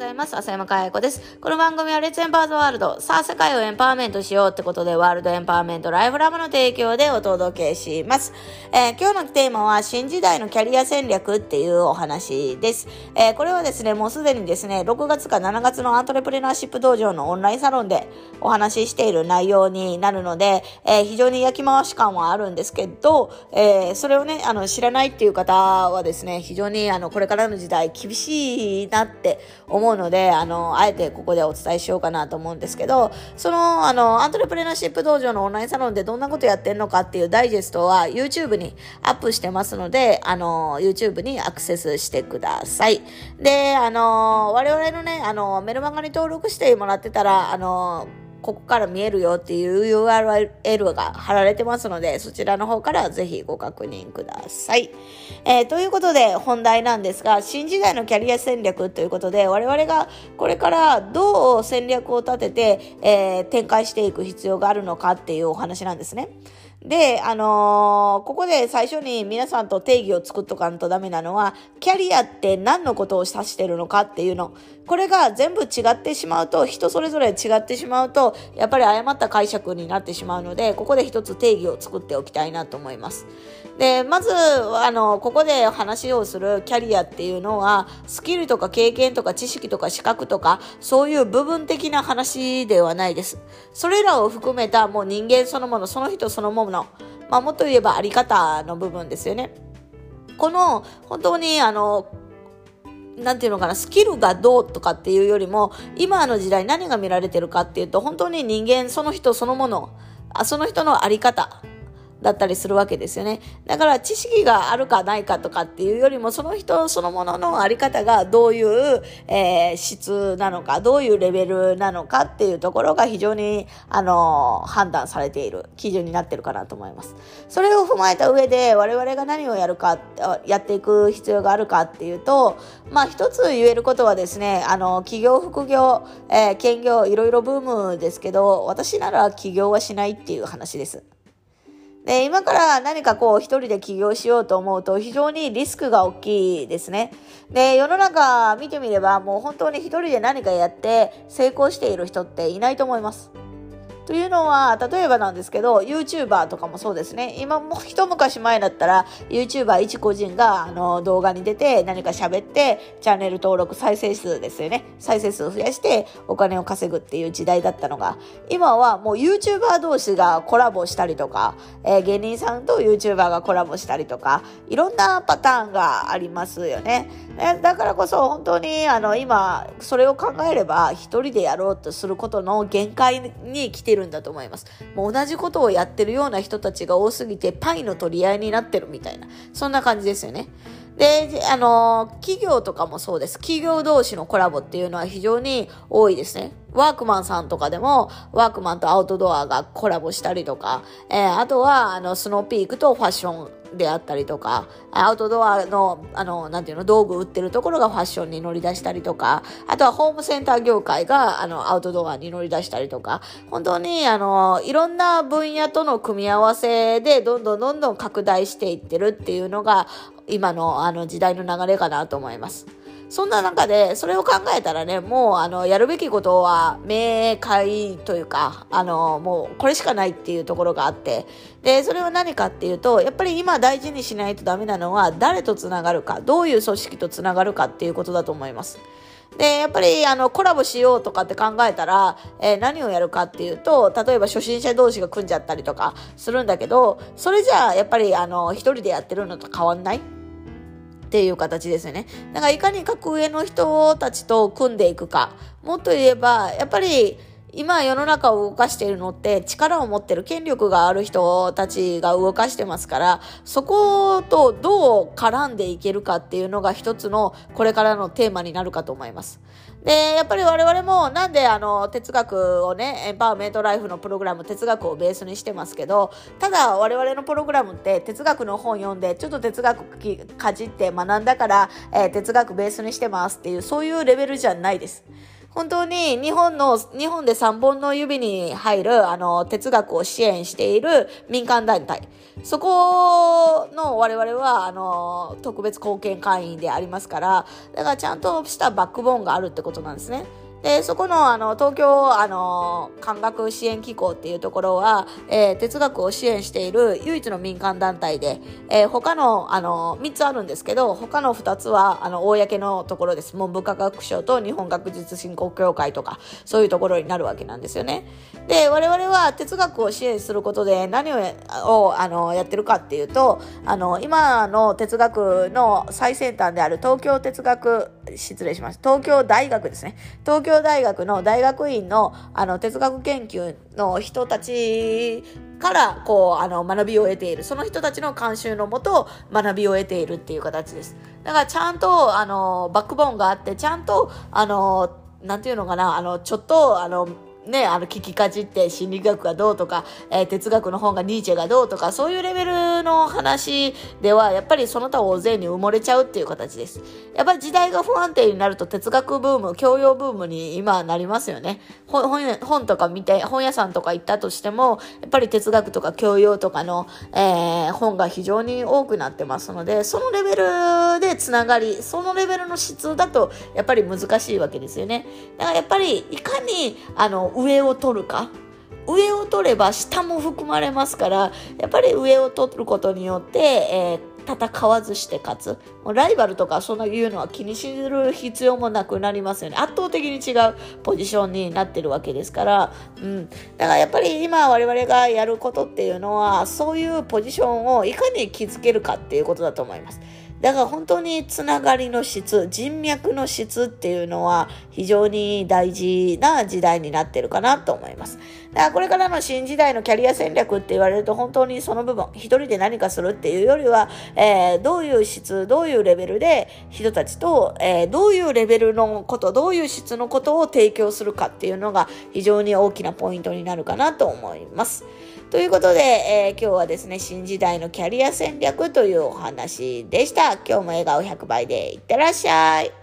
ございます。浅山かや子です。この番組はレッツエンパワーズワールド。さあ、世界をエンパワーメントしようってことで、ワールドエンパワーメントライフラムの提供でお届けします。えー、今日のテーマは、新時代のキャリア戦略っていうお話です。えー、これはですね、もうすでにですね、6月か7月のアントレプレナーシップ道場のオンラインサロンでお話ししている内容になるので、えー、非常に焼き回し感はあるんですけど、えそれをね、あの、知らないっていう方はですね、非常にあの、これからの時代厳しいなって思ううので、あの、あえてここでお伝えしようかなと思うんですけど、その、あの、アントレプレナーシップ道場のオンラインサロンでどんなことやってんのかっていうダイジェストは YouTube にアップしてますので、あの、YouTube にアクセスしてください。で、あの、我々のね、あの、メルマガに登録してもらってたら、あの、ここから見えるよっていう URL が貼られてますので、そちらの方からぜひご確認ください。えー、ということで本題なんですが、新時代のキャリア戦略ということで、我々がこれからどう戦略を立てて、えー、展開していく必要があるのかっていうお話なんですね。で、あのー、ここで最初に皆さんと定義を作っとかんとダメなのは、キャリアって何のことを指してるのかっていうの。これが全部違ってしまうと、人それぞれ違ってしまうと、やっぱり誤った解釈になってしまうので、ここで一つ定義を作っておきたいなと思います。で、まず、あの、ここで話をするキャリアっていうのは、スキルとか経験とか知識とか資格とか、そういう部分的な話ではないです。それらを含めたもう人間そのもの、その人そのもの、まあ、もっと言えばあり方の部分ですよね。この、本当にあの、なんていうのかな、スキルがどうとかっていうよりも、今の時代何が見られてるかっていうと、本当に人間その人そのもの、あその人のあり方だったりするわけですよね。だから知識があるかないかとかっていうよりも、その人そのもののあり方がどういう、えー、質なのか、どういうレベルなのかっていうところが非常に、あのー、判断されている基準になってるかなと思います。それを踏まえた上で我々が何をやるか、やっていく必要があるかっていうと、まあ一つ言えることはですね、あの、企業、副業、えー、兼業、いろいろブームですけど、私なら起業はしないっていう話です。で、今から何かこう一人で起業しようと思うと非常にリスクが大きいですね。で、世の中見てみればもう本当に一人で何かやって成功している人っていないと思います。というのは、例えばなんですけど、YouTuber とかもそうですね。今も一昔前だったら、YouTuber 一個人があの動画に出て何か喋って、チャンネル登録再生数ですよね。再生数を増やしてお金を稼ぐっていう時代だったのが、今はもう YouTuber 同士がコラボしたりとか、えー、芸人さんと YouTuber がコラボしたりとか、いろんなパターンがありますよね。だからこそ本当にあの今、それを考えれば一人でやろうとすることの限界に来てるるんだと思います。もう同じことをやってるような人たちが多すぎて、パイの取り合いになってるみたいな、そんな感じですよね。で、あの、企業とかもそうです。企業同士のコラボっていうのは非常に多いですね。ワークマンさんとかでも、ワークマンとアウトドアがコラボしたりとか、えー、あとは、あの、スノーピークとファッションであったりとか、アウトドアの、あの、なんていうの、道具売ってるところがファッションに乗り出したりとか、あとはホームセンター業界が、あの、アウトドアに乗り出したりとか、本当に、あの、いろんな分野との組み合わせで、どんどんどんどん拡大していってるっていうのが、今の、あの、時代の流れかなと思います。そんな中で、それを考えたらね、もう、あの、やるべきことは明快というか、あの、もう、これしかないっていうところがあって、で、それは何かっていうと、やっぱり今大事にしないとダメなのは、誰と繋がるか、どういう組織と繋がるかっていうことだと思います。で、やっぱり、あの、コラボしようとかって考えたら、えー、何をやるかっていうと、例えば初心者同士が組んじゃったりとかするんだけど、それじゃあ、やっぱり、あの、一人でやってるのと変わんないっていう形ですよね。だからいかに格上の人たちと組んでいくか。もっと言えば、やっぱり今世の中を動かしているのって力を持ってる権力がある人たちが動かしてますから、そことどう絡んでいけるかっていうのが一つのこれからのテーマになるかと思います。で、やっぱり我々もなんであの哲学をね、エンパワーメントライフのプログラム哲学をベースにしてますけど、ただ我々のプログラムって哲学の本読んでちょっと哲学かじって学んだから、えー、哲学ベースにしてますっていうそういうレベルじゃないです。本当に日本の、日本で3本の指に入る、あの、哲学を支援している民間団体。そこの我々は、あの、特別貢献会員でありますから、だからちゃんとしたバックボーンがあるってことなんですね。で、そこの、あの、東京、あの、感学支援機構っていうところは、えー、哲学を支援している唯一の民間団体で、えー、他の、あの、3つあるんですけど、他の2つは、あの、公のところです。文部科学省と日本学術振興協会とか、そういうところになるわけなんですよね。で、我々は哲学を支援することで何を、をあの、やってるかっていうと、あの、今の哲学の最先端である東京哲学、失礼しました。東京大学ですね。東京大学の大学院のあの哲学研究の人たちからこうあの学びを得ているその人たちの監修のもと学びを得ているっていう形ですだからちゃんとあのバックボーンがあってちゃんとあのなんていうのかなあのちょっとあのね、あの、聞きかじって心理学がどうとか、えー、哲学の本がニーチェがどうとか、そういうレベルの話では、やっぱりその他大勢に埋もれちゃうっていう形です。やっぱり時代が不安定になると哲学ブーム、教養ブームに今なりますよね。本本とか見て、本屋さんとか行ったとしても、やっぱり哲学とか教養とかの、えー、本が非常に多くなってますので、そのレベルでつながり、そのレベルの質だと、やっぱり難しいわけですよね。だからやっぱり、いかに、あの上を取るか？上を取れば下も含まれますからやっぱり上を取ることによって、えー、戦わずして勝つ。もうライバルとかそんないうのは気にする必要もなくなりますよね。圧倒的に違うポジションになってるわけですから、うん、だからやっぱり今我々がやることっていうのはそういうポジションをいかに築けるかっていうことだと思います。だから本当につながりの質、人脈の質っていうのは非常に大事な時代になってるかなと思います。だからこれからの新時代のキャリア戦略って言われると本当にその部分、一人で何かするっていうよりは、えー、どういう質、どういうレベルで人たちと、えー、どういうレベルのこと、どういう質のことを提供するかっていうのが非常に大きなポイントになるかなと思います。ということで、えー、今日はですね、新時代のキャリア戦略というお話でした。今日も笑顔100倍でいってらっしゃい。